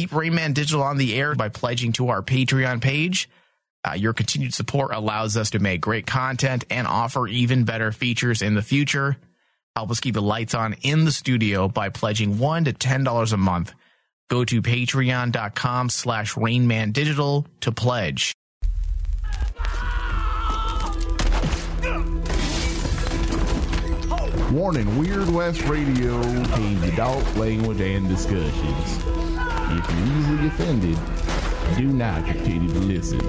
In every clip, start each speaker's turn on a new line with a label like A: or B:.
A: Keep Rainman Digital on the air by pledging to our Patreon page. Uh, your continued support allows us to make great content and offer even better features in the future. Help us keep the lights on in the studio by pledging one to ten dollars a month. Go to patreon.com slash rainman digital to pledge.
B: Warning Weird West Radio contains adult language and discussions. If you're easily offended, do not continue to listen.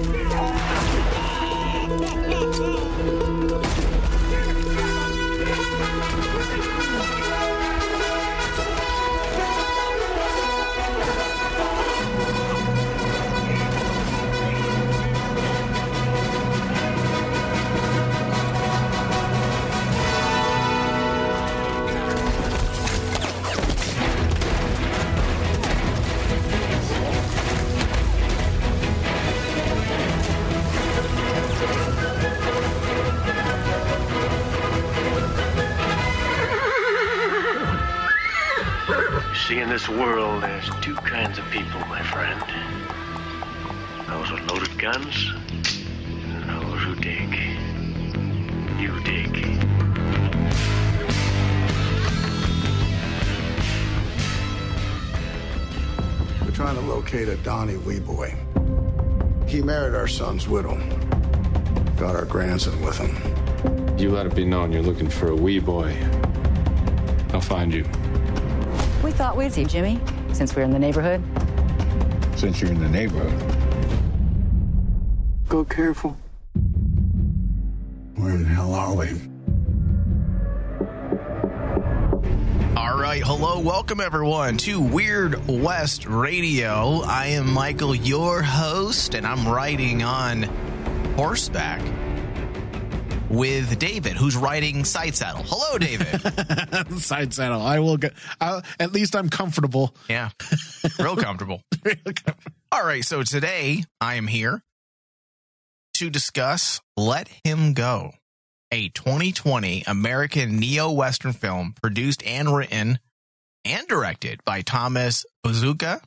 C: This world, there's two kinds of people, my friend. Those with loaded guns, and those who dig. You dig.
D: We're trying to locate a Donnie Weboy. He married our son's widow. Got our grandson with him.
E: You let it be known you're looking for a wee boy. I'll find you.
F: We thought we'd see Jimmy since we're in the neighborhood.
D: Since you're in the neighborhood. Go careful. Where in the hell are we?
A: All right. Hello. Welcome, everyone, to Weird West Radio. I am Michael, your host, and I'm riding on horseback with David, who's riding side saddle. Hello, David.
G: Side saddle. I will get. I'll, at least I'm comfortable.
A: yeah. Real comfortable. All right. So today I am here to discuss Let Him Go, a 2020 American neo Western film produced and written and directed by Thomas Bezucha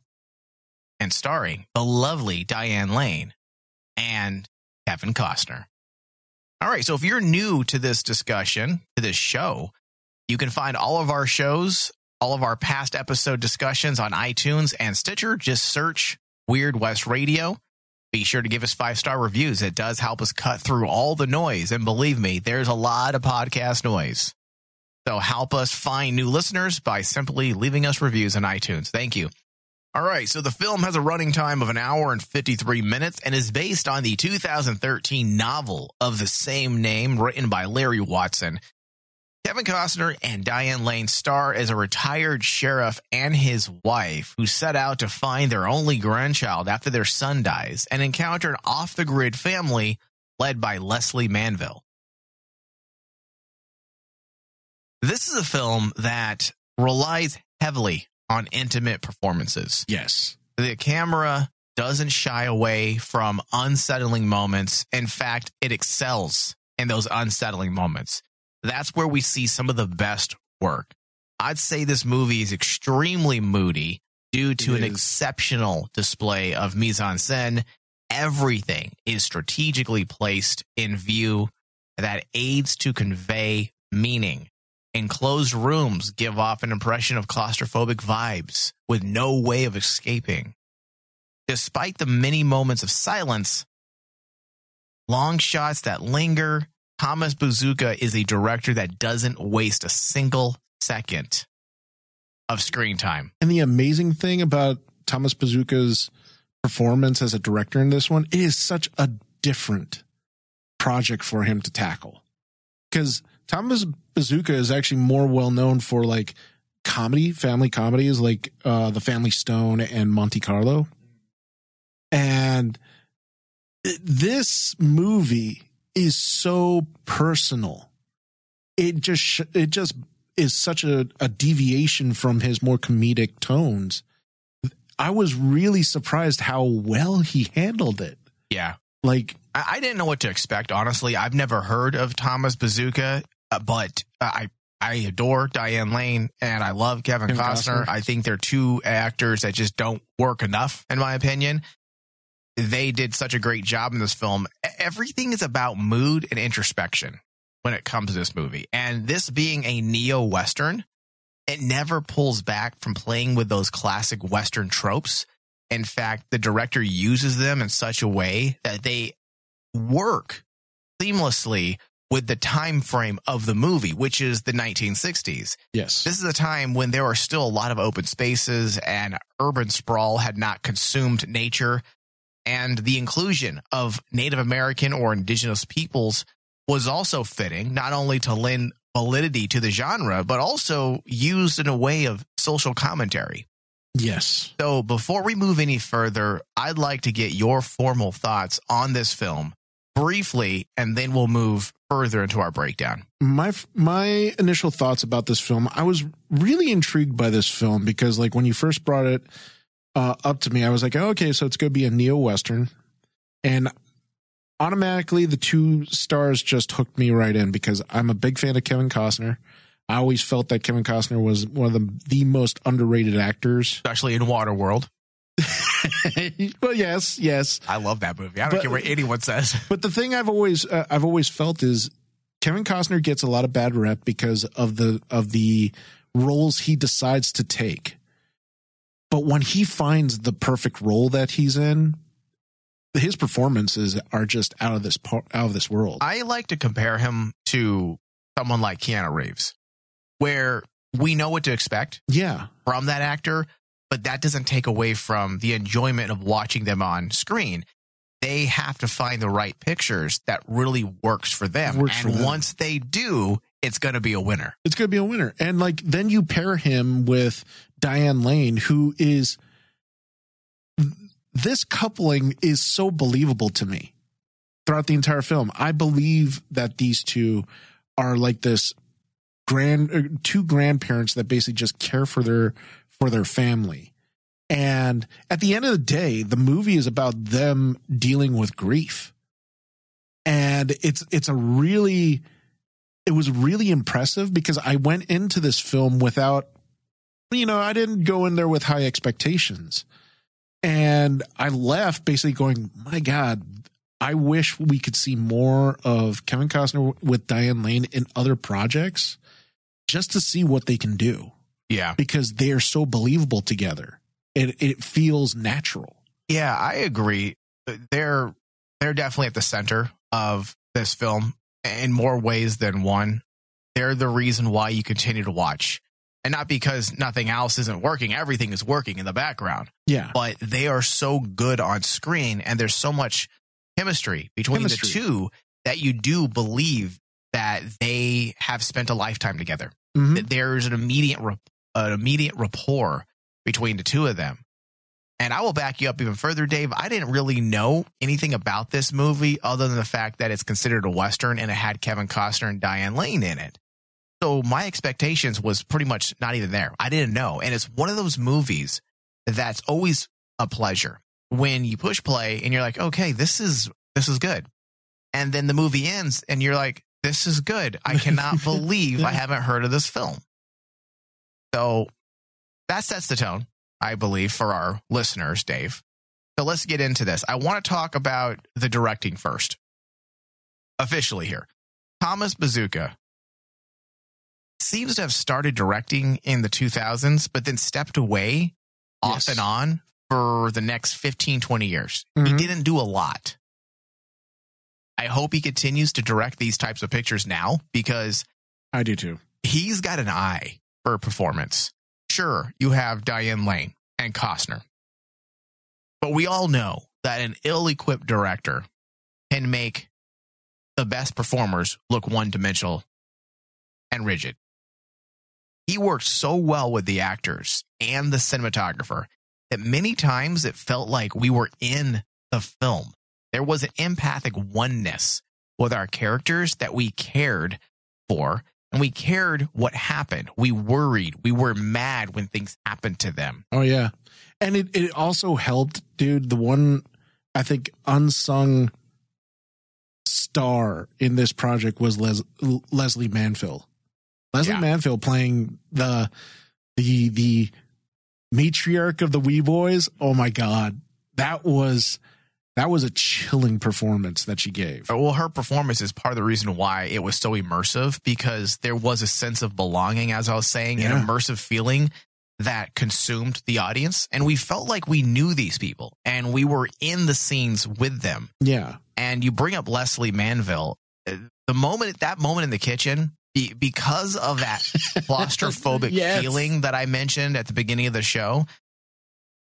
A: and starring the lovely Diane Lane and Kevin Costner. All right. So if you're new to this discussion, to this show, you can find all of our shows, all of our past episode discussions on iTunes and Stitcher. Just search Weird West Radio. Be sure to give us five star reviews. It does help us cut through all the noise. And believe me, there's a lot of podcast noise. So help us find new listeners by simply leaving us reviews on iTunes. Thank you. All right. So the film has a running time of an hour and 53 minutes and is based on the 2013 novel of the same name written by Larry Watson. Kevin Costner and Diane Lane star as a retired sheriff and his wife who set out to find their only grandchild after their son dies and encounter an off the grid family led by Lesley Manville. This is a film that relies heavily on intimate performances.
G: Yes.
A: The camera doesn't shy away from unsettling moments. In fact, it excels in those unsettling moments. That's where we see some of the best work. I'd say this movie is extremely moody due to
G: It
A: an
G: is.
A: exceptional display of mise en scène. Everything is strategically placed in view that aids to convey meaning. Enclosed rooms give off an impression of claustrophobic vibes with no way of escaping. Despite the many moments of silence, long shots that linger, Thomas Bezucha is a director that doesn't waste a single second of screen time.
G: And the amazing thing about Thomas Bezucha's performance as a director in this one, it is such a different project for him to tackle. Because Thomas Bezucha is actually more well known for like comedy, family comedies like uh The Family Stone and Monte Carlo. And this movie is so personal. It just it just is such a, a deviation from his more comedic tones. I was really surprised how well he handled it.
A: Yeah.
G: Like
A: I, I didn't know what to expect, honestly. I've never heard of Thomas Bezucha, uh, but I I adore Diane Lane and I love Kevin,
G: Kevin
A: Costner.
G: Costner.
A: I think they're two actors that just don't work enough, in my opinion. They did such a great job in this film. Everything is about mood and introspection when it comes to this movie. And this being a neo Western, it never pulls back from playing with those classic Western tropes. In fact, the director uses them in such a way that they work seamlessly with the time frame of the movie, which is the 1960s.
G: Yes.
A: This is a time when there are still a lot of open spaces and urban sprawl had not consumed nature. And the inclusion of Native American or indigenous peoples was also fitting, not only to lend validity to the genre, but also used in a way of social commentary.
G: yes.
A: So before we move any further, I'd like to get your formal thoughts on this film briefly, and then we'll move further into our breakdown.
G: my my initial thoughts about this film i was really intrigued by this film because like when you first brought it uh, up to me i was like oh, okay so it's going to be a neo-western and automatically the two stars just hooked me right in because i'm a big fan of kevin costner i always felt that kevin costner was one of the, the most underrated actors
A: Especially in Waterworld.
G: well yes yes
A: I love that movie. I don't
G: But-
A: care what anyone says.
G: But the thing I've always uh, I've always felt is Kevin Costner gets a lot of bad rep because of the of the roles he decides to take. But when he finds the perfect role that he's in, his performances are just out of this out of this world.
A: I like to compare him to someone like Keanu Reeves, where we know what to expect
G: yeah.
A: from that actor, but that doesn't take away from the enjoyment of watching them on screen. They have to find the right pictures that really works for them.
G: Works for
A: and
G: them.
A: once they do, it's going to be a winner.
G: It's going to be a winner. And like then you pair him with Diane Lane who is this coupling is so believable to me throughout the entire film. I believe that these two are like this grand uh, two grandparents that basically just care for their for their family. And at the end of the day, the movie is about them dealing with grief. And it's it's a really it was really impressive because I went into this film without you know, I didn't go in there with high expectations. And I left basically going, my God, I wish we could see more of Kevin Costner with Diane Lane in other projects just to see what they can do
A: Yeah.
G: because they are so believable together. It, it feels natural.
A: Yeah, I agree. They're they're definitely at the center of this film in more ways than one. They're the reason why you continue to watch. And not because nothing else isn't working, everything is working in the background.
G: Yeah.
A: But they are so good on screen and there's so much chemistry between
G: Chemistry.
A: the two that you do believe that they have spent a lifetime together
G: Mhm.
A: that there's an immediate an immediate rapport between the two of them. And I will back you up even further, Dave. I didn't really know anything about this movie other than the fact that it's considered a western and it had Kevin Costner and Diane Lane in it. So my expectations was pretty much not even there. I didn't know. And it's one of those movies that's always a pleasure when you push play and you're like, okay, this is this is good. And then the movie ends and you're like, this is good. I cannot believe I haven't heard of this film. So that sets the tone, I believe, for our listeners, Dave. So let's get into this. I want to talk about the directing first. Officially here. Thomas Bezucha seems to have started directing in the 2000s, but then stepped away off
G: Yes.
A: and on for the next 15, 20 years. He
G: Mhm.
A: didn't do a lot. I hope he continues to direct these types of pictures now because
G: I do too.
A: he's got an eye for performance. Sure, you have Diane Lane and Costner. But we all know that an ill equipped director can make the best performers look one dimensional and rigid. He worked so well with the actors and the cinematographer that many times it felt like we were in the film. There was an empathic oneness with our characters that we cared for and we cared what happened. We worried. We were mad when things happened to them.
G: Oh yeah, and it it also helped, dude. The one I think unsung star in this project was Les- Lesley Manville. Leslie
A: Yeah.
G: Manfield playing the the the matriarch of the Wee Boys. Oh my god, that was that was a chilling performance that she gave.
A: Well, her performance is part of the reason why it was so immersive because there was a sense of belonging, as I was saying,
G: Yeah.
A: an immersive feeling that consumed the audience. And we felt like we knew these people and we were in the scenes with them.
G: Yeah,
A: And you bring up Lesley Manville, uh, the moment, that moment in the kitchen, because of that claustrophobic
G: Yes.
A: feeling that I mentioned at the beginning of the show,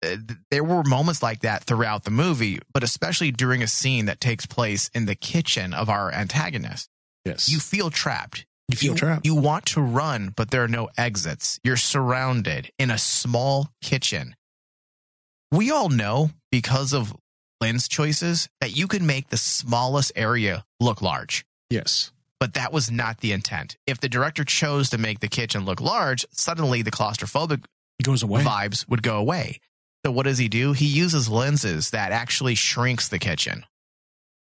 A: Uh, there were moments like that throughout the movie, but especially during a scene that takes place in the kitchen of our antagonist.
G: yes,
A: You feel trapped.
G: you feel trapped.
A: You want to run, but there are no exits. You're surrounded in a small kitchen. We all know because of lens choices that you can make the smallest area look large
G: yes,
A: but that was not the intent. If the director chose to make the kitchen look large, suddenly the claustrophobic
G: it goes away.
A: vibes would go away. So what does he do? He uses lenses that actually shrinks the kitchen.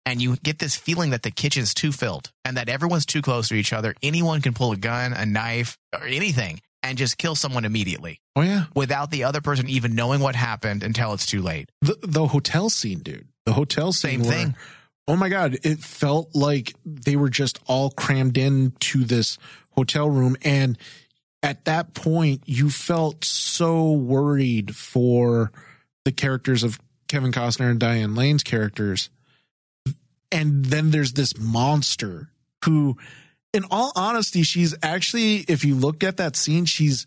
A: And you get this feeling that the kitchen's too filled and that everyone's too close to each other. Anyone can pull a gun, a knife, or anything and just kill someone immediately
G: Oh yeah,
A: without the other person even knowing what happened until it's too late.
G: the the hotel scene, dude. The hotel scene.
A: Same
G: where-
A: thing.
G: Oh my god, it felt like they were just all crammed into this hotel room and at that point you felt so worried for the characters of Kevin Costner and Diane Lane's characters. And then there's this monster who in all honesty she's actually if you look at that scene she's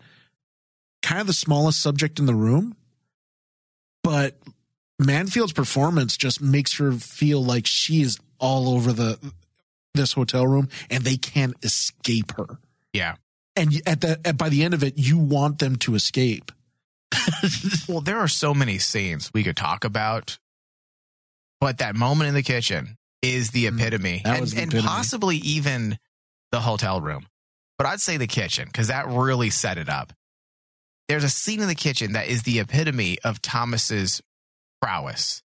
G: kind of the smallest subject in the room. But Manfield's performance just makes her feel like she is all over the this hotel room and they can't escape her.
A: Yeah.
G: And at the at, by the end of it, you want them to escape.
A: Well, there are so many scenes we could talk about, but that moment in the kitchen is the epitome,
G: Mm, that
A: and,
G: the
A: and
G: epitome.
A: possibly even the hotel room. But I'd say the kitchen because that really set it up. There's a scene in the kitchen that is the epitome of Thomas's prowess.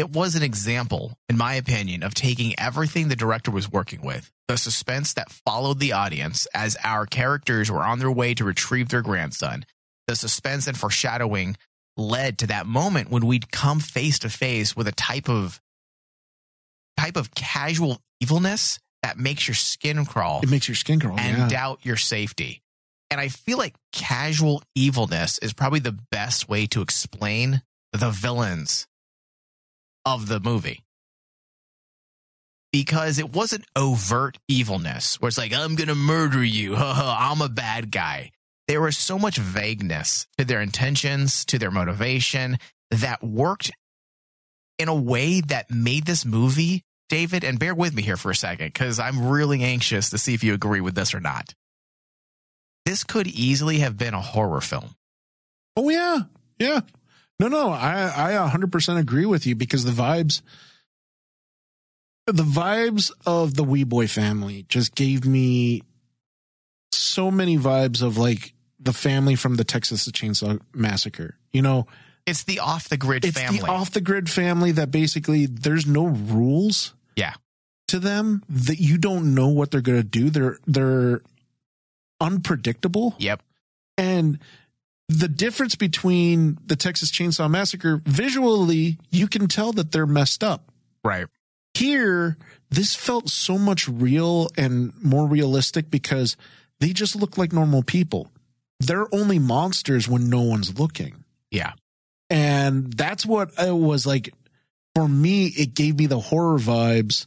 A: It was an example, in my opinion, of taking everything the director was working with, the suspense that followed the audience as our characters were on their way to retrieve their grandson, the suspense and foreshadowing led to that moment when we'd come face to face with a type of type of casual evilness that makes your skin crawl
G: It makes your skin crawl.
A: and
G: yeah.
A: doubt your safety. And I feel like casual evilness is probably the best way to explain the villains of the movie. Because it wasn't overt evilness where it's like, I'm going to murder you. I'm a bad guy. There was so much vagueness to their intentions, to their motivation that worked in a way that made this movie, David, and bear with me here for a second because I'm really anxious to see if you agree with this or not. This could easily have been a horror film.
G: Oh yeah, yeah. No, no, I I 100% agree with you because the vibes, the vibes of the Wee Boy family just gave me so many vibes of like the family from the Texas Chainsaw Massacre. You know,
A: It's the off the grid family.
G: it's
A: family.
G: the off the grid family that basically there's no rules.
A: Yeah.
G: To them that you don't know what they're going to do. They're they're unpredictable.
A: yep.
G: And the difference between the Texas Chainsaw Massacre, visually, you can tell that they're messed up.
A: Right.
G: Here, this felt so much real and more realistic because they just look like normal people. They're only monsters when no one's looking.
A: Yeah.
G: And that's what it was like. For me, it gave me the horror vibes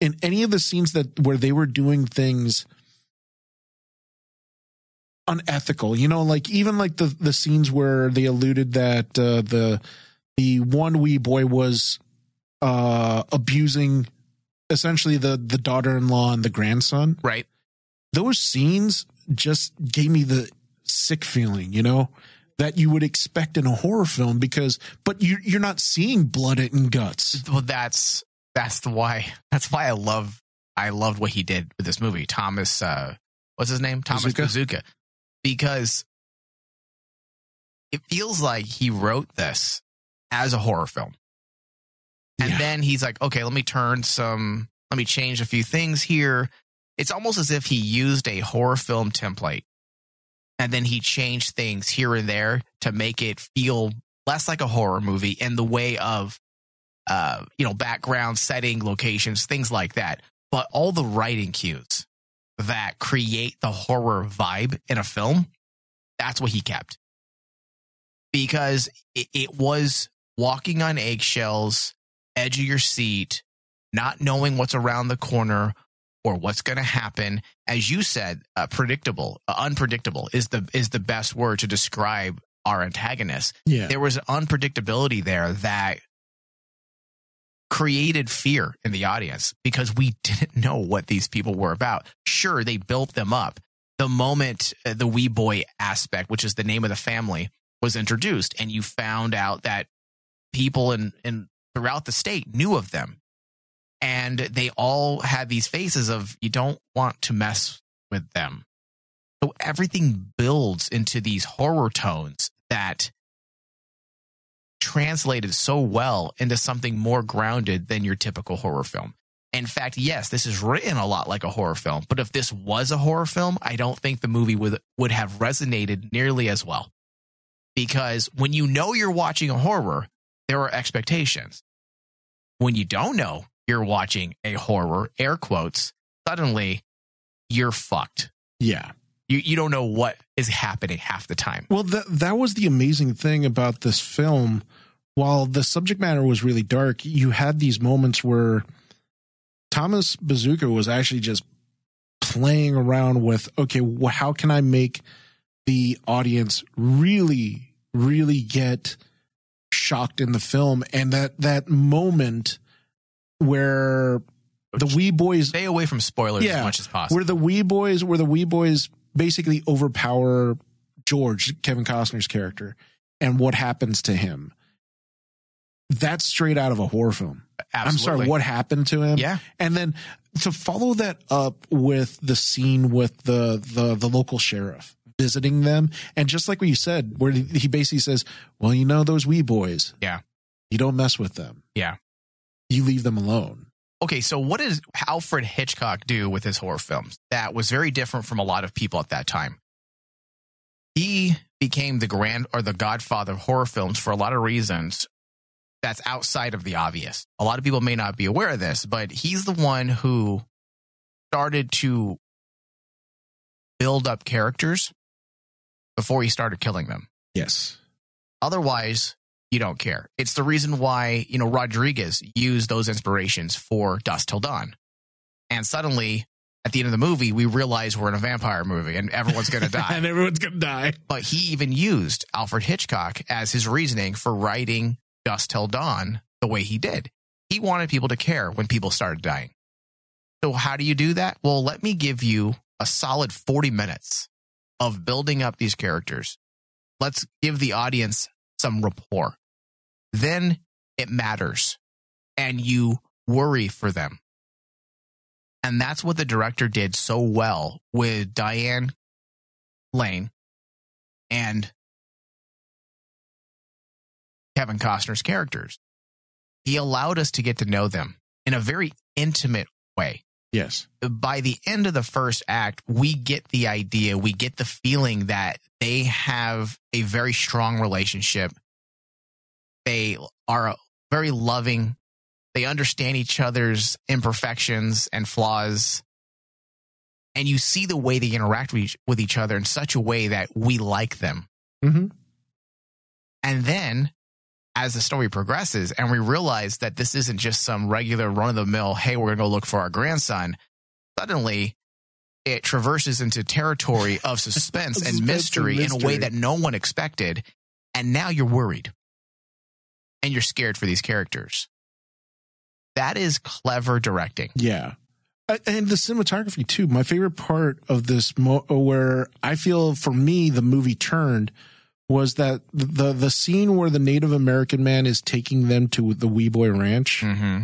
G: in any of the scenes that where they were doing things unethical. You know, like even like the the scenes where they alluded that uh, the the one wee boy was uh abusing essentially the the daughter-in-law and the grandson.
A: Right.
G: Those scenes just gave me the sick feeling, you know, that you would expect in a horror film because but you you're not seeing blood and guts.
A: Well, that's that's the why. That's why I love I loved what he did with this movie. Thomas, uh, what's his name? Thomas Bezucha? Because it feels like he wrote this as a horror film. And
G: Yeah.
A: then he's like, okay, let me turn some, let me change a few things here. it's almost as if he used a horror film template and then he changed things here and there to make it feel less like a horror movie in the way of uh you know background setting locations things like that but all the writing cues that create the horror vibe in a film that's what he kept. Because it, it was walking on eggshells edge of your seat not knowing what's around the corner or what's going to happen. As you said uh, predictable uh, unpredictable is the is the best word to describe our antagonist.
G: Yeah.
A: there was an unpredictability there that created fear in the audience because we didn't know what these people were about. Sure they built them up. The moment uh, the wee boy aspect which is the name of the family was introduced and you found out that people in, in throughout the state knew of them. And they all had these faces of you don't want to mess with them. So everything builds into these horror tones that translated so well into something more grounded than your typical horror film. In fact, yes, this is written a lot like a horror film, but if this was a horror film, I don't think the movie would would have resonated nearly as well. Because when you know you're watching a horror, there are expectations. When you don't know you're watching a horror, air quotes, suddenly you're fucked.
G: Yeah.
A: You you don't know what is happening half the time.
G: Well, that that was the amazing thing about this film. While the subject matter was really dark, you had these moments where Thomas Bezucha was actually just playing around with, okay, wh- how can I make the audience really, really get shocked in the film? And that that moment where the wee boys
A: Stay away from spoilers
G: Yeah.
A: as much as possible.
G: where the wee boys where the wee boys basically overpower George, Kevin Costner's character, and what happens to him. That's straight out of a horror film. I'm sorry, what happened to him?
A: Yeah.
G: And then to follow that up with the scene with the the the local sheriff visiting them, and just like what you said, where he basically says, "Well, you know those wee boys.
A: Yeah.
G: You don't mess with them.
A: Yeah.
G: You leave them alone."
A: Okay, so what does Alfred Hitchcock do with his horror films that was very different from a lot of people at that time? He became the grand or the godfather of horror films for a lot of reasons that's outside of the obvious. A lot of people may not be aware of this, but he's the one who started to build up characters before he started killing them.
G: Yes.
A: Otherwise, you don't care. It's the reason why, you know, Rodriguez used those inspirations for Dusk Till Dawn. And suddenly, at the end of the movie, we realize we're in a vampire movie and everyone's going to die.
G: and everyone's gonna die.
A: but he even used Alfred Hitchcock as his reasoning for writing Dusk Till Dawn the way he did. He wanted people to care when people started dying. So, how do you do that? Well, let me give you a solid 40 minutes of building up these characters. Let's give the audience some rapport. Then it matters and you worry for them. And that's what the director did so well with Diane Lane and Kevin Costner's characters. He allowed us to get to know them in a very intimate way.
G: Yes.
A: By the end of the first act, we get the idea, we get the feeling that they have a very strong relationship. They are very loving. They understand each other's imperfections and flaws. And you see the way they interact with each, with each other in such a way that we like them.
G: Mm-hmm.
A: And then as the story progresses and we realize that this isn't just some regular run of the mill, hey, we're going to go look for our grandson, suddenly it traverses into territory of suspense,
G: Suspense
A: and
G: and
A: mystery in a way that no one expected. And now you're worried and you're scared for these characters. That is clever directing.
G: Yeah. Uh, And the cinematography too. My favorite part of this, mo- where I feel for me the movie turned, was that the the scene where the Native American man is taking them to the Wee Boy Ranch,
A: Mm-hmm.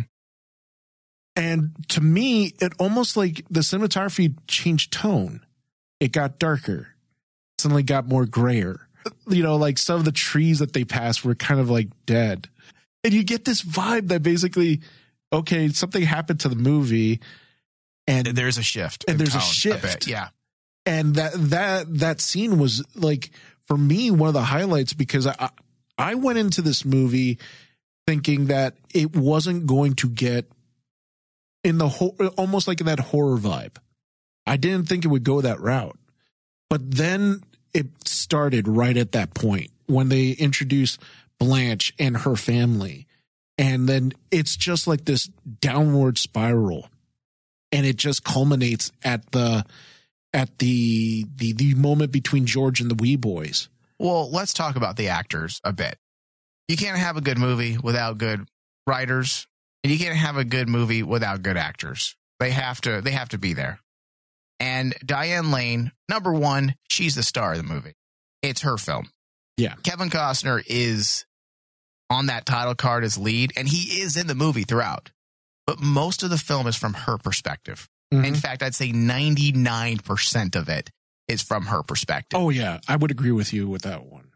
G: and to me, it almost like the cinematography changed tone. It got darker, suddenly got more grayer. You know, like some of the trees that they passed were kind of like dead, and you get this vibe that basically, okay, something happened to the movie and
A: There's a shift.
G: And there's a shift.
A: bit, Yeah.
G: and that that that scene was like for me one of the highlights because I I went into this movie thinking that it wasn't going to get in the whole almost like in that horror vibe. I didn't think it would go that route. But then it started right at that point when they introduce Blanche and her family. And then it's just like this downward spiral. And it just culminates at the at the the the moment between George and the wee boys.
A: Well, let's talk about the actors a bit. You can't have a good movie without good writers, and you can't have a good movie without good actors. They have to they have to be there. And Diane Lane, number one, she's the star of the movie. It's her film.
G: Yeah.
A: Kevin Costner is on that title card as lead, and he is in the movie throughout. But most of the film is from her perspective.
G: Mm-hmm.
A: In fact, I'd say 99% of it is from her perspective.
G: Oh yeah, I would agree with you with that one.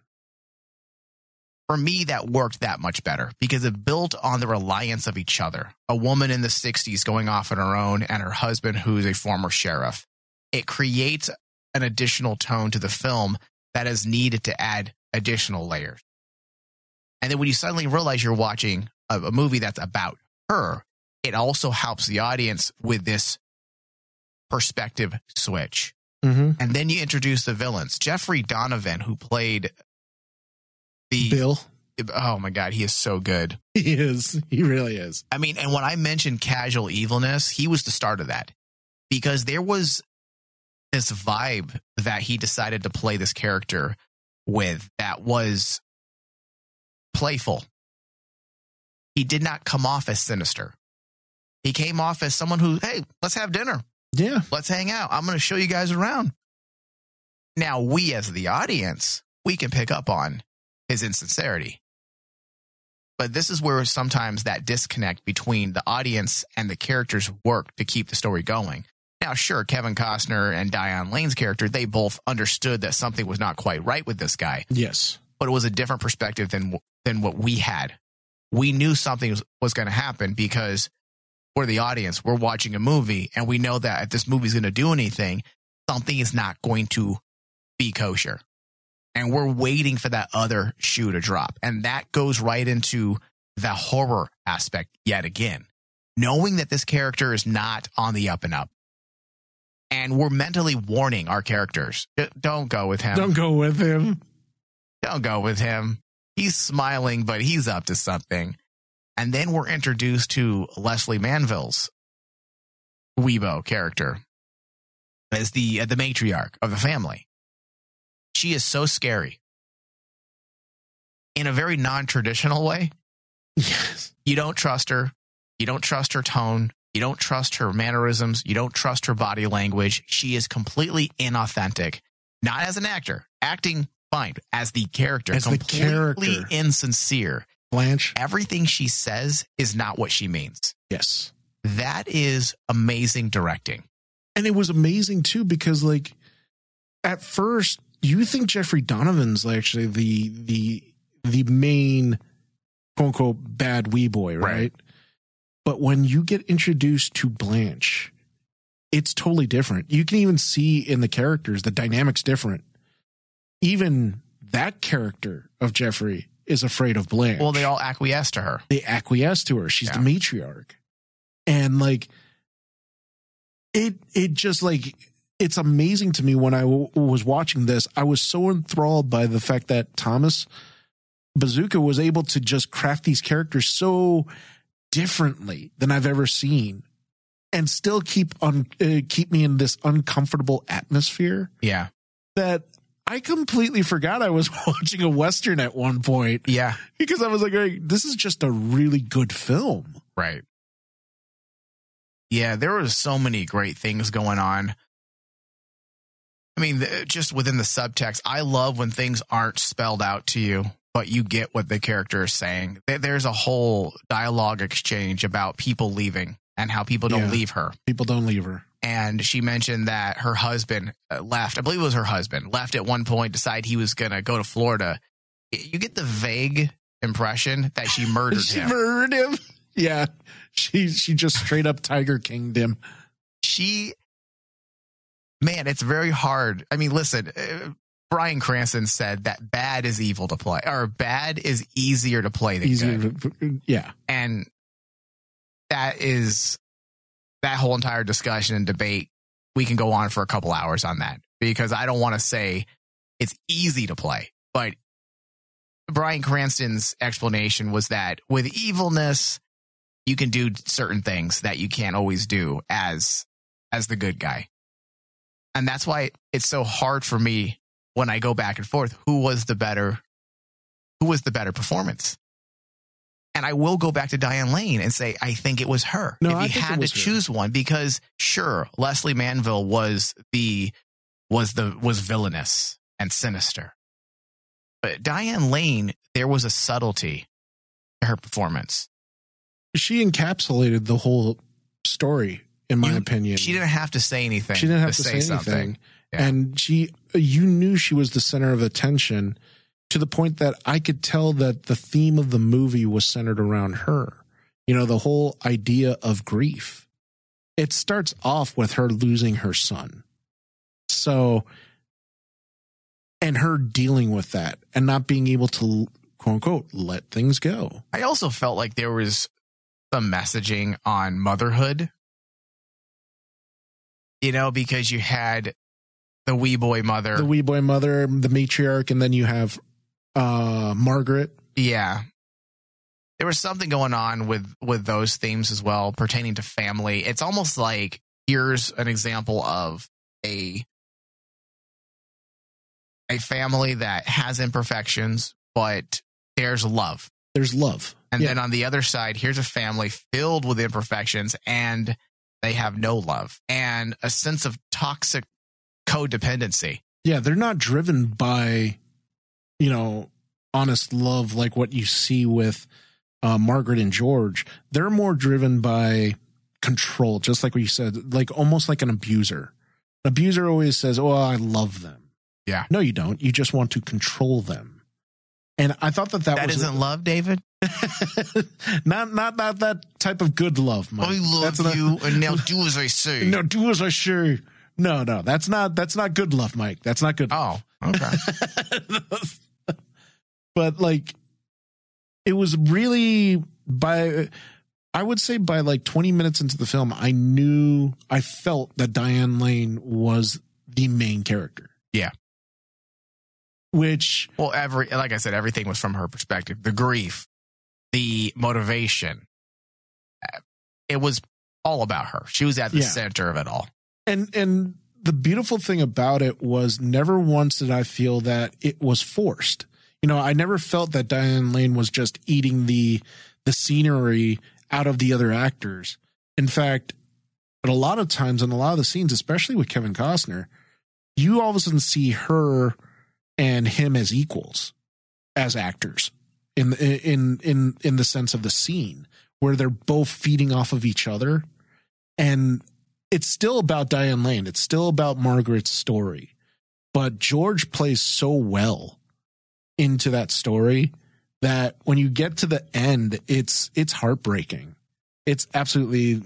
A: for me, that worked that much better because it built on the reliance of each other. A woman in the 60s going off on her own and her husband, who's a former sheriff. It creates an additional tone to the film that is needed to add additional layers. And then when you suddenly realize you're watching a, a movie that's about her, it also helps the audience with this perspective switch.
G: Mm-hmm.
A: And then you introduce the villains. Jeffrey Donovan, who played the
G: Bill,
A: oh my god, he is so good.
G: he is. He really is.
A: I mean, and when I mentioned casual evilness, he was the start of that because there was this vibe that he decided to play this character with that was playful. He did not come off as sinister. He came off as someone who, hey, let's have dinner.
G: Yeah.
A: Let's hang out. I'm going to show you guys around. Now, we as the audience, we can pick up on his insincerity. But this is where sometimes that disconnect between the audience and the characters work to keep the story going. Now, sure, Kevin Costner and Diane Lane's character, they both understood that something was not quite right with this guy,
G: Yes.
A: but it was a different perspective than than what we had. We knew something was, was going to happen because we're the audience. We're watching a movie, and we know that if this movie's going to do anything, something is not going to be kosher. And we're waiting for that other shoe to drop. And that goes right into the horror aspect yet again. Knowing that this character is not on the up and up. And we're mentally warning our characters don't go with him.
G: Don't go with him.
A: Don't go with him. He's smiling, but he's up to something. And then we're introduced to Lesley Manville's Weboy character as the uh, the matriarch of the family. She is so scary in a very non-traditional way.
G: Yes.
A: You don't trust her. You don't trust her tone. You don't trust her mannerisms. You don't trust her body language. She is completely inauthentic. Not as an actor, acting fine. As the character,
G: As the
A: completely
G: character.
A: insincere.
G: Blanche.
A: Everything she says is not what she means.
G: Yes.
A: That is amazing directing.
G: And it was amazing too because like at first you think Jeffrey Donovan's actually the the the main quote unquote bad wee boy, right?
A: Right.
G: But when you get introduced to Blanche, it's totally different. You can even see in the characters the dynamics different. Even that character of Jeffrey is afraid of Blanche.
A: Well, they all acquiesce to her.
G: they acquiesce to her. She's
A: Yeah.
G: the matriarch. And like it it just like it's amazing to me when I w- was watching this. I was so enthralled by the fact that Thomas Bezucha was able to just craft these characters so differently than I've ever seen and still keep on uh, keep me in this uncomfortable atmosphere
A: Yeah.
G: that I completely forgot I was watching a western at one point
A: Yeah.
G: because I was like, "Hey, this is just a really good film.
A: Right. Yeah, there was so many great things going on. I mean, just within the subtext, I love when things aren't spelled out to you, but you get what the character is saying. There's a whole dialogue exchange about people leaving and how people don't
G: Yeah.
A: leave her.
G: People don't leave her.
A: And she mentioned that her husband uh, left. I believe it was her husband left at one point, decided he was going to go to Florida. You get the vague impression that she murdered
G: She
A: him.
G: murdered him. Yeah, she she just straight up Tiger Kinged him.
A: she, man, it's very hard. I mean, listen, uh, Bryan Cranston said that bad is evil to play, or bad is easier to play than
G: Easier
A: good.
G: to, uh, yeah.
A: and that is that whole entire discussion and debate. We can go on for a couple hours on that because I don't want to say it's easy to play, but Bryan Cranston's explanation was that with evilness, you can do certain things that you can't always do as as the good guy. And that's why it's so hard for me when I go back and forth who was the better who was the better performance. And I will go back to Diane Lane and say I think it was her.
G: No,
A: if
G: I
A: you had to
G: her.
A: choose one because sure, Lesley Manville was the was the was villainous and sinister. But Diane Lane, there was a subtlety to her performance.
G: She encapsulated the whole story, in my
A: You-
G: opinion.
A: She didn't have to say anything.
G: She didn't have to, say,
A: something.
G: anything.
A: Yeah.
G: And she, you knew she was the center of attention to the point that I could tell that the theme of the movie was centered around her. You know, the whole idea of grief. It starts off with her losing her son. So, and her dealing with that and not being able to, quote unquote, let things go.
A: I also felt like there was some messaging on motherhood. You know, because you had the wee boy mother.
G: The wee boy mother, the matriarch, and then you have uh Margaret.
A: yeah. There was something going on with with those themes as well pertaining to family. It's almost like here's an example of a a family that has imperfections, but there's love.
G: There's love.
A: And
G: Yeah.
A: then on the other side, here's a family filled with imperfections and they have no love and a sense of toxic codependency.
G: yeah, they're not driven by, you know, honest love like what you see with uh, Margaret and George. They're more driven by control, just like what you said, like almost like an abuser. An abuser always says, "Oh, I love them."
A: Yeah.
G: No, you don't. You just want to control them. And I thought that that,
A: That
G: was
A: isn't love, David.
G: not not not that type of good love. Mike.
A: I love
G: That's
A: you and now do as I say.
G: No, do as I say. No, no, that's not that's not good love, Mike. That's not good.
A: Oh, okay.
G: but like it was really by I would say by like 20 minutes into the film, I knew I felt that Diane Lane was the main character.
A: Yeah.
G: Which
A: well, every like I said, everything was from her perspective. The grief, the motivation. uh, It was all about her. She was at the
G: Yeah.
A: center of it all.
G: And and the beautiful thing about it was never once did I feel that it was forced. You know, I never felt that Diane Lane was just eating the the scenery out of the other actors. In fact, but a lot of times in a lot of the scenes, especially with Kevin Costner, you all of a sudden see her and him as equals as actors in in in in the sense of the scene where they're both feeding off of each other and it's still about Diane Lane. It's still about Margaret's story. But George plays so well into that story that when you get to the end, it's it's heartbreaking. It's absolutely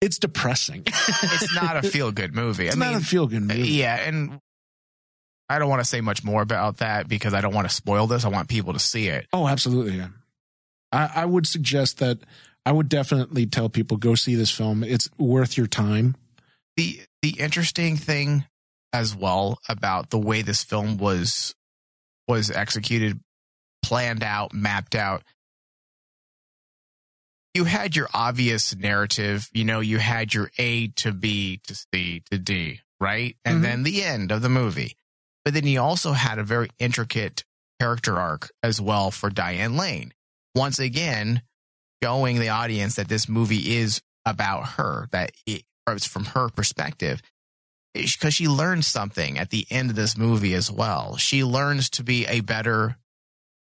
G: it's depressing.
A: It's not a feel good movie.
G: it's
A: I
G: not
A: mean,
G: a feel good uh, movie.
A: Yeah, and I don't want to say much more about that because I don't want to spoil this. I want people to see it.
G: Oh, absolutely. Yeah. I, I would suggest that I would definitely tell people go see this film. It's worth your time.
A: The the interesting thing as well about the way this film was was executed, planned out, mapped out. You had your obvious narrative, you know, you had your A to B to C to D, right? And
G: Mhm.
A: then the end of the movie. But then you also had a very intricate character arc as well for Diane Lane. Once again, showing the audience that this movie is about her, that it, from her perspective. Because she learns something at the end of this movie as well. She learns to be a better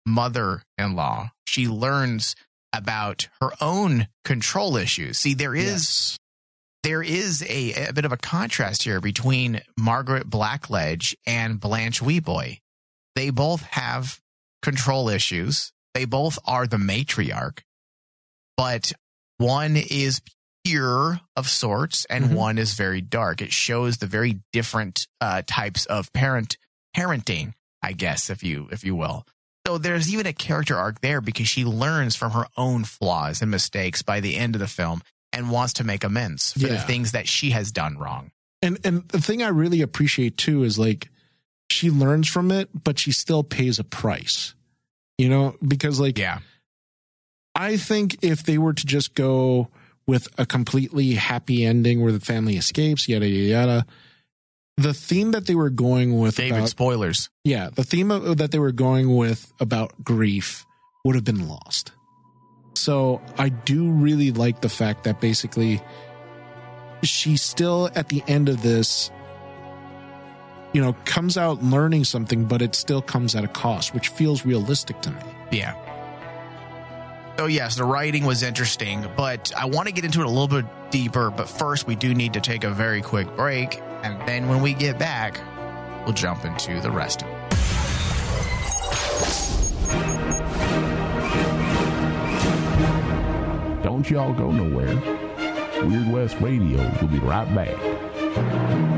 A: mother in law. She learns about her own control issues. See, there is there is a, a bit of a contrast here between Margaret Blackledge and Blanche Weboy. They both have control issues. They both are the matriarch, but one is pure of sorts, and
G: Mhm.
A: one is very dark. It shows the very different uh, types of parent parenting, I guess, if you if you will. So there's even a character arc there because she learns from her own flaws and mistakes by the end of the film and wants to make amends for the things that she has done wrong.
G: And and the thing I really appreciate too is like she learns from it, but she still pays a price. You know, because like
A: Yeah.
G: I think if they were to just go with a completely happy ending where the family escapes, yada yada yada, the theme that they were going with
A: David,
G: about,
A: spoilers.
G: yeah, the theme of, that they were going with about grief would have been lost. So I do really like the fact that basically she still at the end of this you know comes out learning something but it still comes at a cost which feels realistic to me
A: Yeah. So yes, the writing was interesting, but I want to get into it a little bit deeper. But first, we do need to take a very quick break, and then when we get back, we'll jump into the rest of it.
B: Don't y'all go nowhere. Weird West Radio will be right back.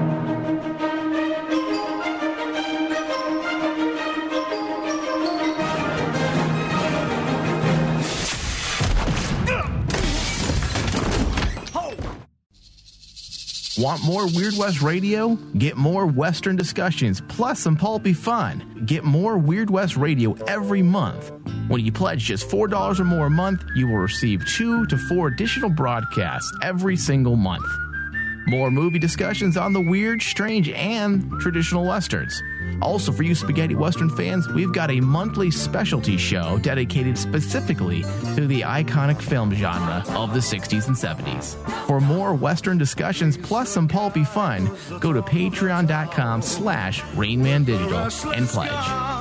B: Want more Weird West Radio? Get more Western discussions, plus some pulpy fun. Get more Weird West Radio every month. When you pledge just $4 or more a month, you will receive two to four additional broadcasts every single month. More movie discussions on the weird, strange, and traditional westerns. Also, for you spaghetti western fans, we've got a monthly specialty show dedicated specifically to the iconic film genre of the 60s and 70s. For more western discussions plus some pulpy fun, go to patreon.com slash rainmandigital and pledge.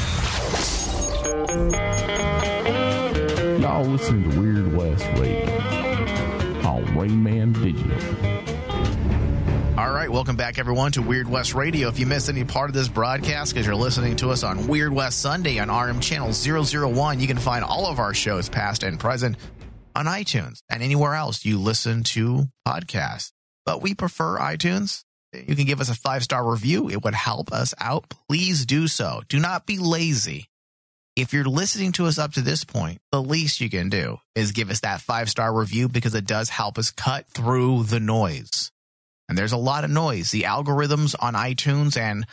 B: Y'all listen to Weird West Radio on Rainman Digital.
A: All right, welcome back, everyone, to Weird West Radio. If you missed any part of this broadcast because you're listening to us on Weird West Sunday on RM Channel 001, you can find all of our shows, past and present, on iTunes and anywhere else you listen to podcasts. But we prefer iTunes. You can give us a five star review, it would help us out. Please do so. Do not be lazy. If you're listening to us up to this point, the least you can do is give us that five star review because it does help us cut through the noise and there's a lot of noise. The algorithms on iTunes and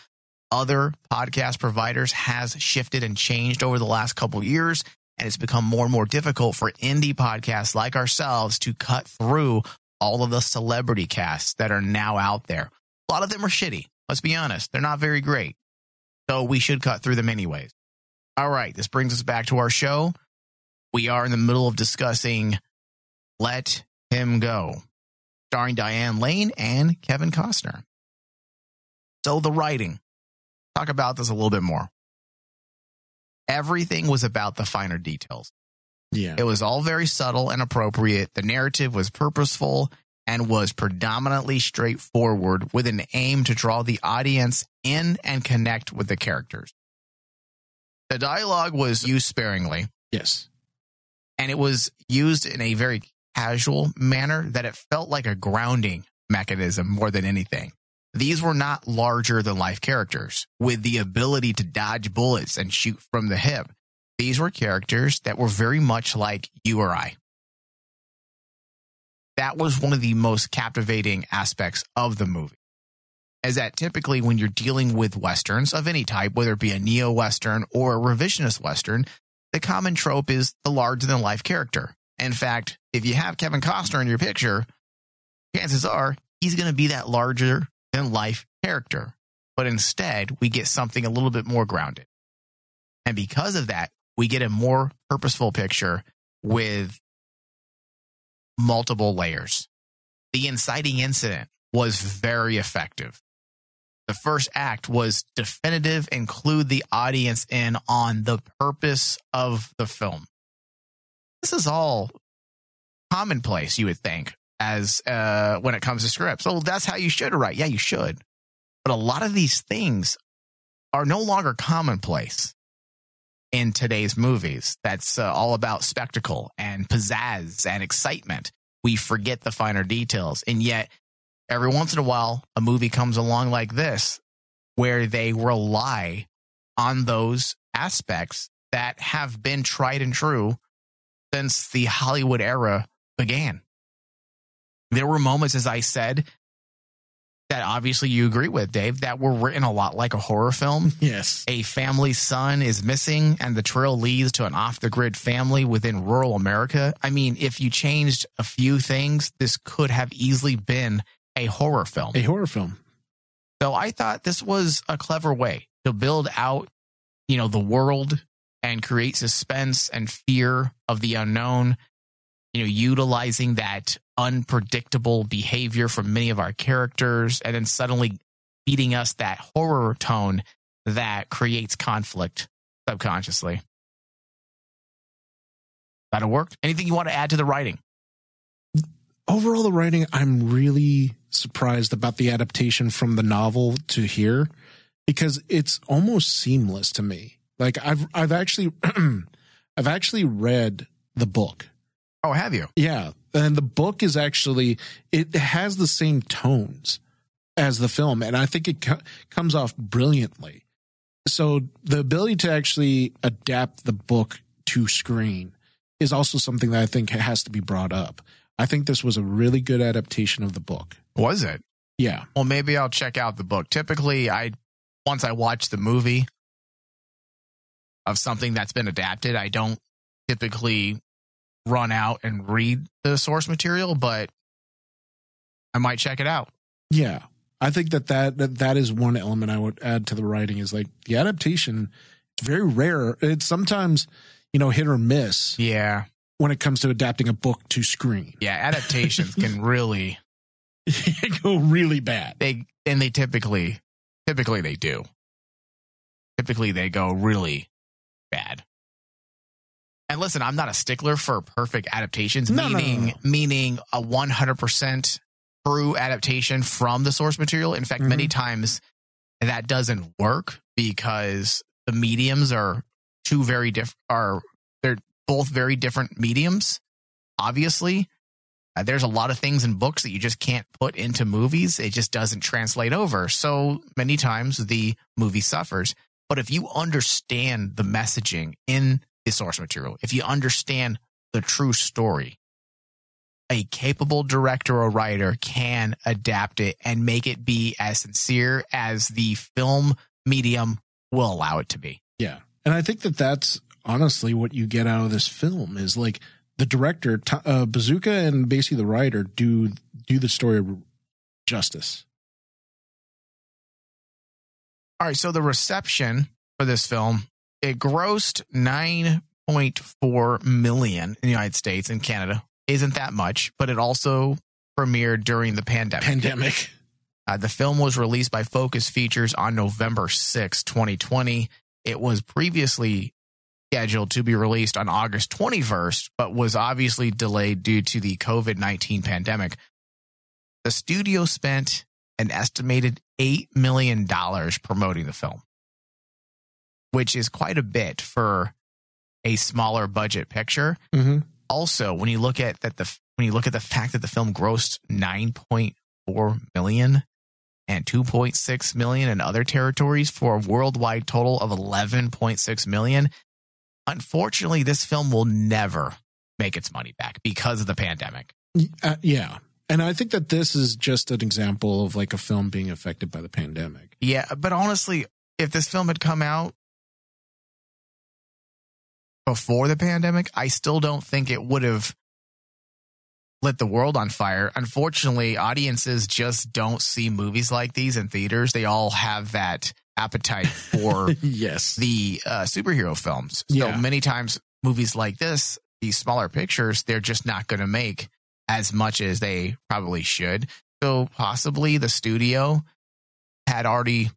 A: other podcast providers has shifted and changed over the last couple years, and it's become more and more difficult for indie podcasts like ourselves to cut through all of the celebrity casts that are now out there. A lot of them are shitty. Let's be honest; they're not very great. So we should cut through them anyways. All right, this brings us back to our show. We are in the middle of discussing "Let Him Go." starring Diane Lane and Kevin Costner. So the writing, talk about this a little bit more. Everything was about the finer details.
G: yeah
A: It was all very subtle and appropriate. The narrative was purposeful and was predominantly straightforward with an aim to draw the audience in and connect with the characters. The dialogue was used sparingly
G: yes
A: and it was used in a very casual manner that it felt like a grounding mechanism more than anything. These were not larger than life characters with the ability to dodge bullets and shoot from the hip. These were characters that were very much like you or I. that was one of the most captivating aspects of the movie. Is that typically when you're dealing with westerns of any type, whether it be a neo western or a revisionist western, the common trope is the larger than life character. In fact, if you have Kevin Costner in your picture, chances are he's going to be that larger than life character. But instead, we get something a little bit more grounded. And because of that, we get a more purposeful picture with multiple layers. The inciting incident was very effective. The first act was definitive, include the audience in on the purpose of the film. This is all commonplace, you would think, as uh, when it comes to scripts. Oh, that's how you should write. Yeah, you should. But a lot of these things are no longer commonplace in today's movies. That's uh, all about spectacle and pizzazz and excitement. We forget the finer details. And yet, every once in a while, a movie comes along like this where they rely on those aspects that have been tried and true since the Hollywood era began. There were moments, as I said, that obviously you agree with, Dave, that were written a lot like a horror film.
G: Yes.
A: A family's son is missing, and the trail leads to an off the grid family within rural America. I mean, if you changed a few things, this could have easily been a horror film.
G: A horror film.
A: So I thought this was a clever way to build out, you know, the world and create suspense and fear of the unknown, you know, utilizing that unpredictable behavior from many of our characters and then suddenly feeding us that horror tone that creates conflict subconsciously. That'll work. Anything you want to add to the writing?
G: Overall, the writing, I'm really surprised about the adaptation from the novel to here because it's almost seamless to me. Like I've I've actually I've actually read the book.
A: Oh, have you?
G: Yeah, and the book is actually it has the same tones as the film, and I think it co- comes off brilliantly. So the ability to actually adapt the book to screen is also something that I think has to be brought up. I think this was a really good adaptation of the book.
A: Was it?
G: Yeah.
A: Well, maybe I'll check out the book. Typically, I once I watch the movie of something that's been adapted, I don't typically run out and read the source material, but I might check it out.
G: Yeah. I think that that, that that is one element I would add to the writing is like the adaptation. It's very rare. It's sometimes, you know, hit or miss.
A: Yeah.
G: When it comes to adapting a book to screen.
A: Yeah, adaptations can really
G: go really bad.
A: They and they typically typically they do. Typically they go really bad. And listen, I'm not a stickler for perfect adaptations,
G: No, no, no,
A: meaning
G: no.
A: meaning a 100% true adaptation from the source material. In fact, many mm-hmm. times that doesn't work because the mediums are two very different they're both very different mediums. Obviously, uh, there's a lot of things in books that you just can't put into movies. It just doesn't translate over. So many times the movie suffers. But if you understand the messaging in the source material, if you understand the true story, a capable director or writer can adapt it and make it be as sincere as the film medium will allow it to be.
G: Yeah. And I think that that's honestly what you get out of this film is like the director, uh, Bezucha and basically the writer do, do the story justice.
A: All right, so the reception for this film it grossed 9.4 million in the United States and Canada. Isn't that much, but it also premiered during the pandemic.
G: Pandemic.
A: Uh, the film was released by Focus Features on November 6, 2020. It was previously scheduled to be released on August 21st, but was obviously delayed due to the COVID 19 pandemic. The studio spent an estimated $8 million promoting the film, which is quite a bit for a smaller budget picture.
G: Mm-hmm.
A: Also, when you look at that the when you look at the fact that the film grossed 9.4 million and 2.6 million in other territories for a worldwide total of 11.6 million, unfortunately this film will never make its money back because of the pandemic.
G: Uh, yeah. And I think that this is just an example of like a film being affected by the pandemic.
A: Yeah, but honestly, if this film had come out before the pandemic, I still don't think it would have lit the world on fire. Unfortunately, audiences just don't see movies like these in theaters. They all have that appetite for
G: yes.
A: the uh, superhero films. So
G: Yeah.
A: many times movies like this, these smaller pictures, they're just not going to make as much as they probably should. So possibly the studio had already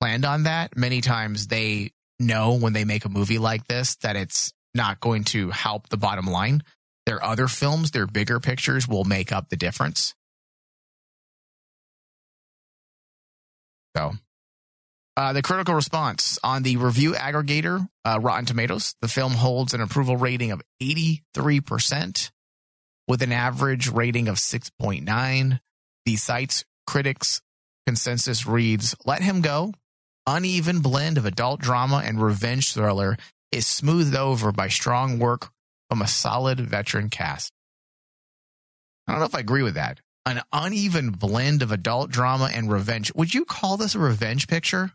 A: planned on that. Many times they know when they make a movie like this that it's not going to help the bottom line. Their other films, their bigger pictures will make up the difference. So, uh, the critical response on the review aggregator, uh, Rotten Tomatoes, the film holds an approval rating of 83% with an average rating of 6.9. The site's critics consensus reads Let Him Go, uneven blend of adult drama and revenge thriller, is smoothed over by strong work from a solid veteran cast. I don't know if I agree with that. An uneven blend of adult drama and revenge. Would you call this a revenge picture?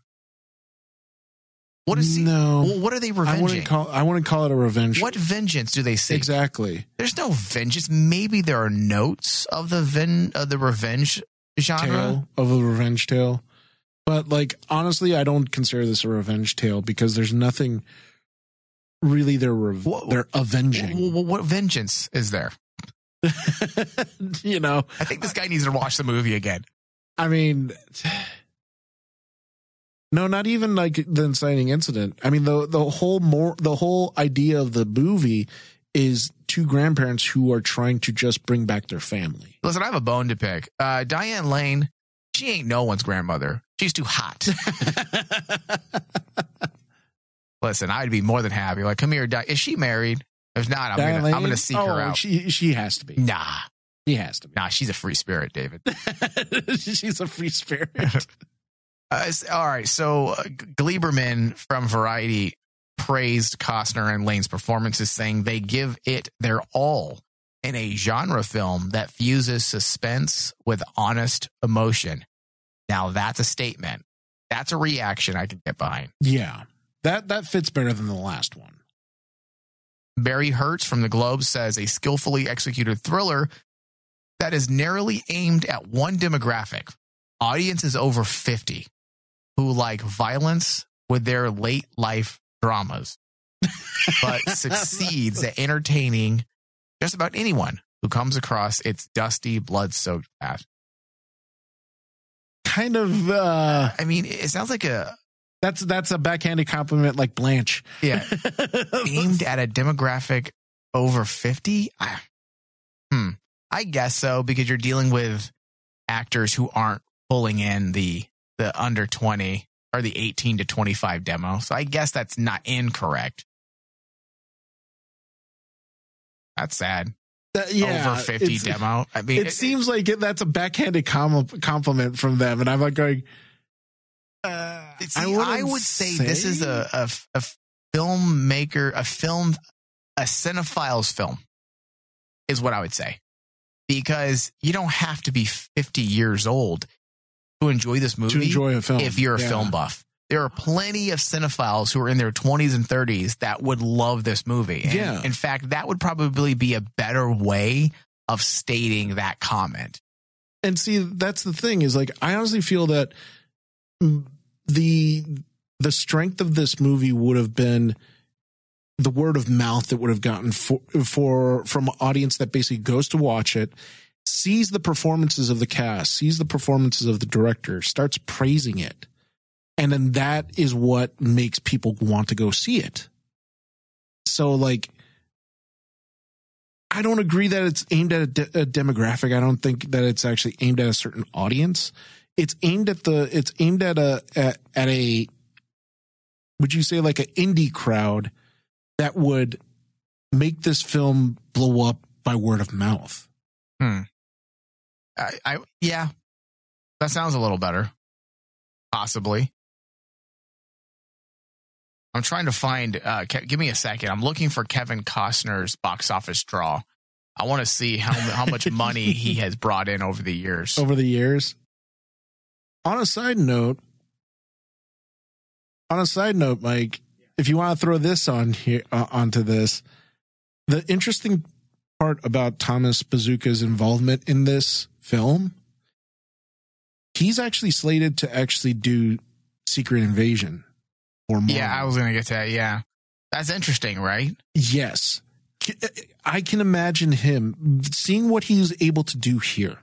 A: What is he?
G: No.
A: Well, what are they
G: I
A: revenging?
G: wouldn't call I wouldn't call it a revenge.
A: what vengeance do they seek?
G: exactly?
A: There's no vengeance. Maybe there are notes of the ven of the revenge genre.
G: Tale of a revenge tale. But like honestly, I don't consider this a revenge tale because there's nothing really they're rev-
A: What-
G: they're avenging.
A: What, what vengeance is there?
G: you know,
A: I think this guy needs to watch the movie again.
G: I mean, no, not even like the inciting incident. I mean, the the whole more the whole idea of the movie is two grandparents who are trying to just bring back their family.
A: Listen, I have a bone to pick. Uh, Diane Lane, she ain't no one's grandmother. She's too hot. Listen, I'd be more than happy. Like, come here, Di- is she married? If not, I'm gonna, I'm gonna seek
G: oh,
A: her out.
G: She she has to be.
A: nah,
G: She has to be.
A: nah, she's a free spirit, David.
G: She's a free spirit.
A: Uh, all right. So uh, Gleiberman from Variety praised Costner and Lane's performances, saying they give it their all in a genre film that fuses suspense with honest emotion. Now that's a statement. That's a reaction I can get behind.
G: yeah, that that fits better than the last one.
A: Barry Hertz from the Globe says a skillfully executed thriller that is narrowly aimed at one demographic. Audiences over 50 who like violence with their late life dramas, but succeeds at entertaining just about anyone who comes across its dusty, blood soaked path.
G: Kind of. uh
A: I mean, it sounds like a,
G: That's that's a backhanded compliment, like Blanche.
A: yeah, aimed at a demographic over 50 I, hmm. I guess so because you're dealing with actors who aren't pulling in the the under 20 or the 18 to 25 demo. So i guess that's not incorrect. That's sad.
G: That- yeah,
A: over 50 demo? I mean
G: It, seems like it, that's a backhanded com- compliment from them, and I'm like going.
A: See, I,
G: wouldn't
A: would say, this is a, a, a filmmaker, a film, a cinephile's film, is what I would say. Because you don't have to be 50 years old to enjoy this movie
G: to enjoy a film
A: if you're a
G: Yeah.
A: film buff. There are plenty of cinephiles who are in their 20s and 30s that would love this movie. And
G: Yeah.
A: In fact, that would probably be a better way of stating that comment.
G: and see that's the thing is like i honestly feel that the the strength of this movie would have been the word of mouth that would have gotten for, for from an audience that basically goes to watch it sees the performances of the cast sees the performances of the director starts praising it and then that is what makes people want to go see it so like I don't agree that it's aimed at a, de- a demographic. I don't think that it's actually aimed at a certain audience. It's aimed at the. It's aimed at a at, at a. Would you say like an indie crowd that would make this film blow up by word of mouth? Hmm.
A: I, I yeah, that sounds a little better. Possibly. I'm trying to find. Uh, Ke- give me a second. I'm looking for Kevin Costner's box office draw I want to see how how much money he has brought in over the years.
G: over the years. On a side note, on a side note, Mike, if you want to throw this on here uh, onto this, the interesting part about Thomas Bezucha's involvement in this film, he's actually slated to actually do Secret Invasion or more.
A: Yeah, I was gonna get to that. Yeah, that's interesting, right?
G: Yes. I can imagine him seeing what he's able to do here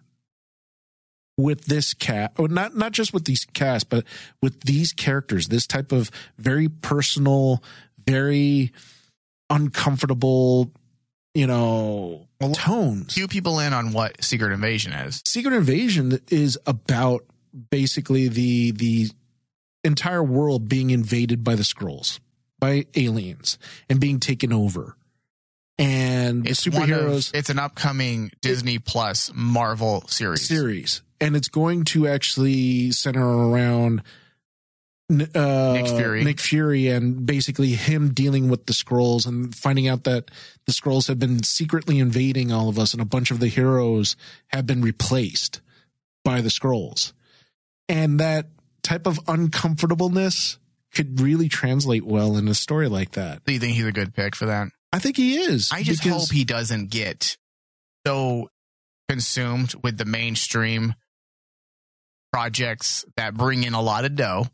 G: with this cat, or not not just with these cast, but with these characters, this type of very personal, very uncomfortable, you know, tones.
A: Few people in on what Secret Invasion is.
G: Secret Invasion is about basically the the entire world being invaded by the Skrulls, by aliens, and being taken over. And
A: It's one of-
G: superheroes
A: it's an upcoming Disney Plus Marvel series.
G: series, and it's going to actually center around uh,
A: Nick Fury.
G: Nick Fury, and basically him dealing with the Skrulls and finding out that the Skrulls have been secretly invading all of us, and a bunch of the heroes have been replaced by the Skrulls, and that type of uncomfortableness could really translate well in a story like that.
A: Do you think he's a good pick for that?
G: I think he is.
A: I just
G: because-
A: hope he doesn't get so consumed with the mainstream projects that bring in a lot of dough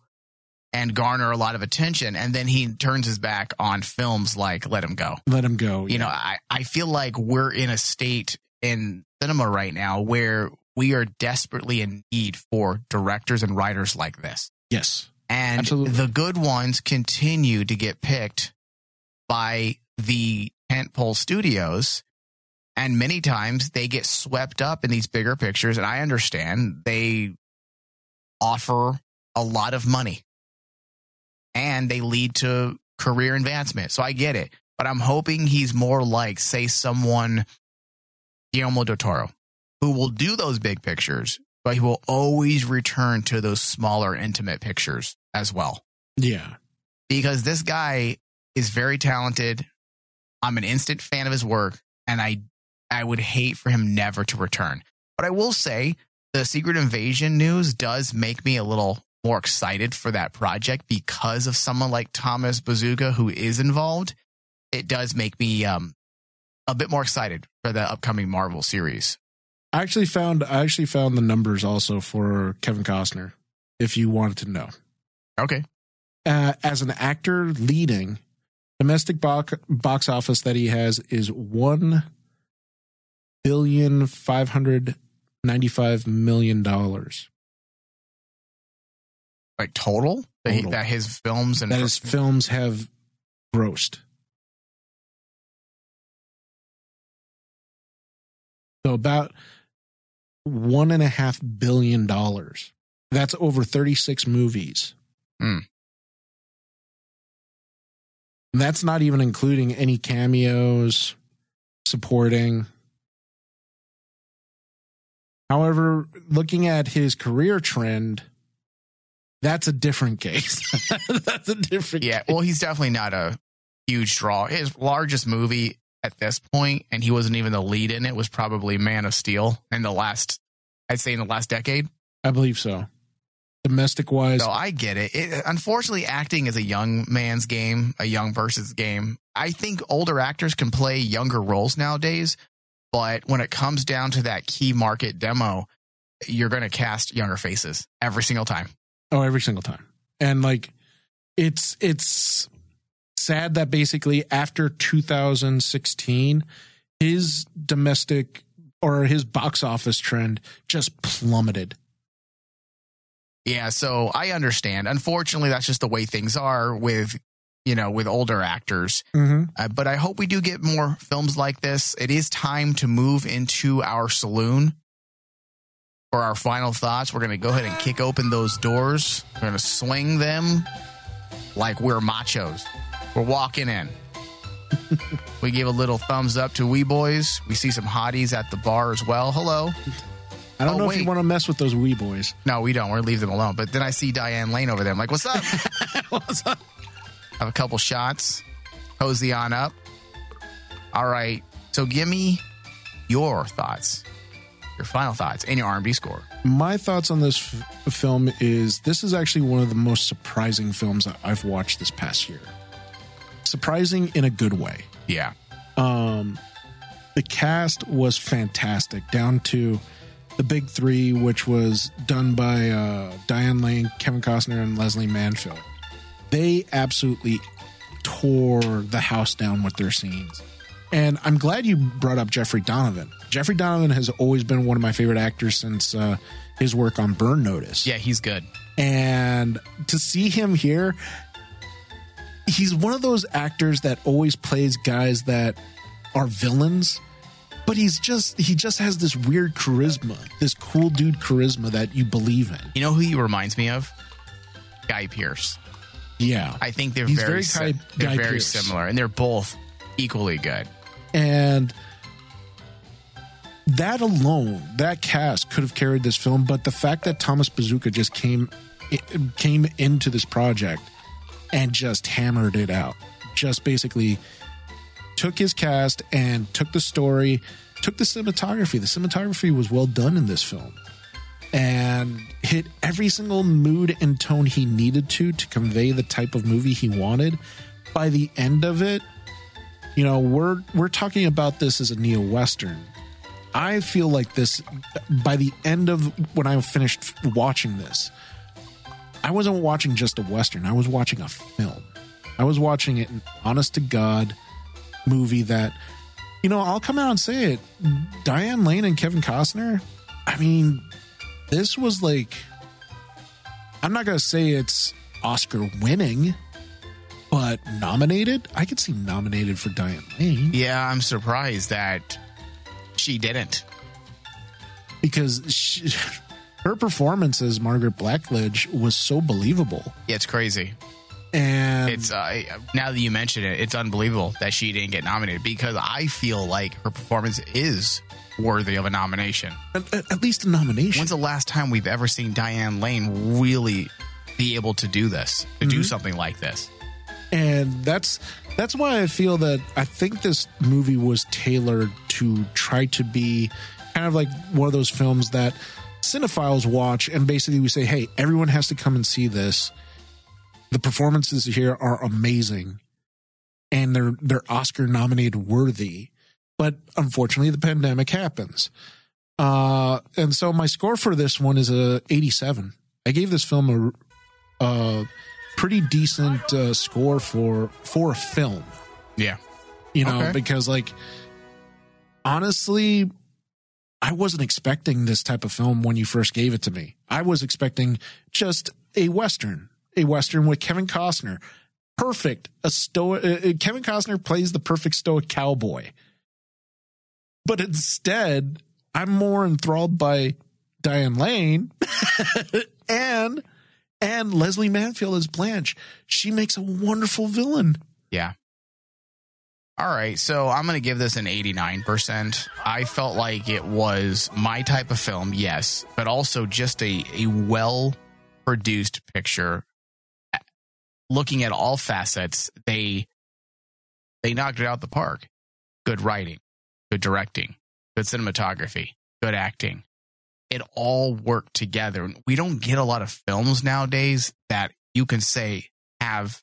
A: and garner a lot of attention, and then he turns his back on films like Let Him Go.
G: let him go.
A: You know, I, I feel like we're in a state in cinema right now where we are desperately in need for directors and writers like this.
G: yes,
A: And
G: Absolutely.
A: the good ones continue to get picked by the tentpole studios. And many times they get swept up in these bigger pictures. And I understand they offer a lot of money and they lead to career advancement. So I get it. But I'm hoping he's more like, say, someone, Guillermo del Toro, who will do those big pictures, but he will always return to those smaller, intimate pictures as well.
G: yeah.
A: Because this guy is very talented. I'm an instant fan of his work, and I I would hate for him never to return. But I will say the Secret Invasion news does make me a little more excited for that project because of someone like Thomas Bezucha who is involved. It does make me um a bit more excited for the upcoming Marvel series.
G: I actually found I actually found the numbers also for Kevin Costner, if you wanted to know.
A: Okay.
G: Uh, as an actor leading, domestic box, box office that he has is one billion five hundred ninety five million dollars.
A: Like total, That,
G: Total.
A: that his films and
G: That his films have grossed. So about one and a half billion dollars. That's over 36 movies.
A: Hmm.
G: And that's not even including any cameos, supporting. However, looking at his career trend, that's a different case. that's a different
A: Yeah, well, he's definitely not a huge draw. His largest movie at this point, and he wasn't even the lead in it, was probably Man of Steel in the last, I'd say, in the last decade.
G: I believe so. Domestic wise,
A: So I get it. it. Unfortunately, acting is a young man's game, a young person's game. I think older actors can play younger roles nowadays, but when it comes down to that key market demo, you're going to cast younger faces every single time.
G: oh, every single time. And like, it's it's sad that basically after 2016, his domestic or his box office trend just plummeted.
A: Yeah, so I understand. Unfortunately, that's just the way things are with, you know, with older actors.
G: Mm-hmm.
A: Uh, but I hope we do get more films like this. It is time to move into our saloon for our final thoughts. We're going to go ahead and kick open those doors. We're going to swing them like we're machos. We're walking in. we give a little thumbs up to Weboys. We see some hotties at the bar as well. Hello.
G: I don't
A: Oh,
G: know if you want to mess with those Weboys.
A: No, we don't. We're leave them alone. But then I see Diane Lane over there. I'm like, what's up?
G: What's up?
A: Have a couple shots. Cozy on up. All right. So give me your thoughts, your final thoughts, and your R&B score.
G: My thoughts on this f- film is this is actually one of the most surprising films that I've watched this past year. Surprising in a good way.
A: Yeah.
G: Um, the cast was fantastic, down to the big three, which was done by uh, Diane Lane, Kevin Costner, and Lesley Manville. They absolutely tore the house down with their scenes. And I'm glad you brought up Jeffrey Donovan. Jeffrey Donovan has always been one of my favorite actors since uh, his work on Burn Notice.
A: Yeah, he's good.
G: And to see him here, he's one of those actors that always plays guys that are villains, but he's just he just has this weird charisma, this cool dude charisma that you believe in.
A: You know who he reminds me of? Guy Pearce.
G: Yeah,
A: I think they're
G: He's
A: very,
G: very
A: si-
G: Guy-
A: they're
G: Guy
A: very similar, and they're both equally good.
G: and that alone, that cast could have carried this film. But the fact that Thomas Bezucha just came came into this project and just hammered it out, just basically took his cast and took the story, took the cinematography. The cinematography was well done in this film. And hit every single mood and tone he needed to to convey the type of movie he wanted. By the end of it, you know we're we're talking about this as a neo western i feel like this by the end of when i finished watching this i wasn't watching just a western i was watching a film i was watching it honest to god movie that you know i'll come out and say it diane lane and kevin costner i mean this was like i'm not gonna say it's oscar winning but nominated i could see nominated for diane lane
A: Yeah, I'm surprised that she didn't.
G: because she, her performance as Margaret Blackledge was so believable.
A: Yeah, it's crazy.
G: And
A: It's uh, now that you mention it, it's unbelievable that she didn't get nominated because I feel like her performance is worthy of a nomination.
G: at, at least a nomination.
A: When's the last time we've ever seen Diane Lane really be able to do this, to do something like this?
G: and that's that's why I feel that I think this movie was tailored to try to be kind of like one of those films that cinephiles watch and basically we say, "Hey, everyone has to come and see this." The performances here are amazing and they're they're Oscar nominated worthy. But unfortunately the pandemic happens. Uh and so my score for this one is a 87. I gave this film a uh pretty decent uh, score for for a film
A: Yeah.
G: you know
A: Okay.
G: because like honestly i wasn't expecting this type of film when you first gave it to me i was expecting just a western a western with kevin costner perfect a stoic uh, uh, kevin costner plays the perfect stoic cowboy but instead i'm more enthralled by diane lane and and lesley manville as blanche she makes a wonderful villain
A: Yeah. All right, so I'm going to give this an 89%. I felt like it was my type of film, yes, but also just a, a well produced picture. Looking at all facets, they they knocked it out the park. Good writing, good directing, good cinematography, good acting. It all worked together. We don't get a lot of films nowadays that you can say have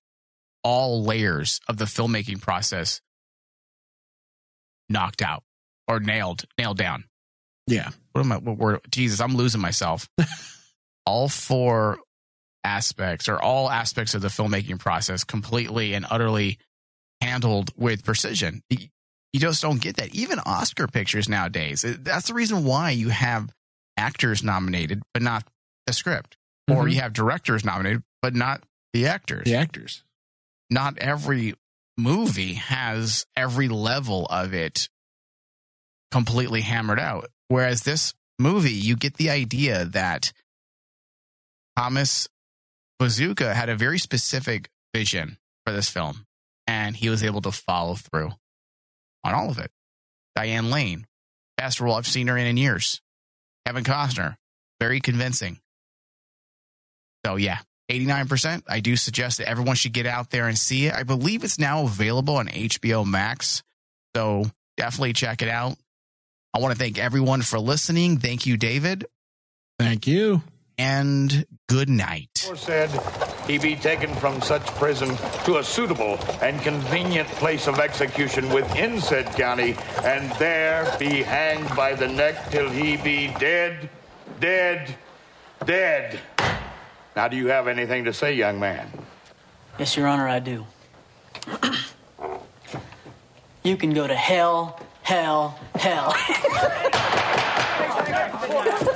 A: all layers of the filmmaking process knocked out or nailed nailed down.
G: yeah
A: What am I? What word? Jesus, I'm losing myself. all four aspects or all aspects of the filmmaking process completely and utterly handled with precision. You just don't get that. Even Oscar pictures nowadays. That's the reason why you have actors nominated, but not the script, or
G: Mhm.
A: you have directors nominated, but not the actors
G: the actors
A: not every movie has every level of it completely hammered out. Whereas this movie, you get the idea that Thomas Bezucha had a very specific vision for this film, and he was able to follow through on all of it. Diane Lane, best role I've seen her in in years. Kevin Costner, very convincing. So yeah, 89%. I do suggest that everyone should get out there and see it. I believe it's now available on HBO Max. So definitely check it out. I want to thank everyone for listening. Thank you, David.
G: Thank you.
A: And good night.
H: said he be taken from such prison to a suitable and convenient place of execution within said county, and there be hanged by the neck till he be dead, dead, dead. Now, do you have anything to say, young man?
I: Yes, Your Honor, I do. you can go to hell, hell, hell.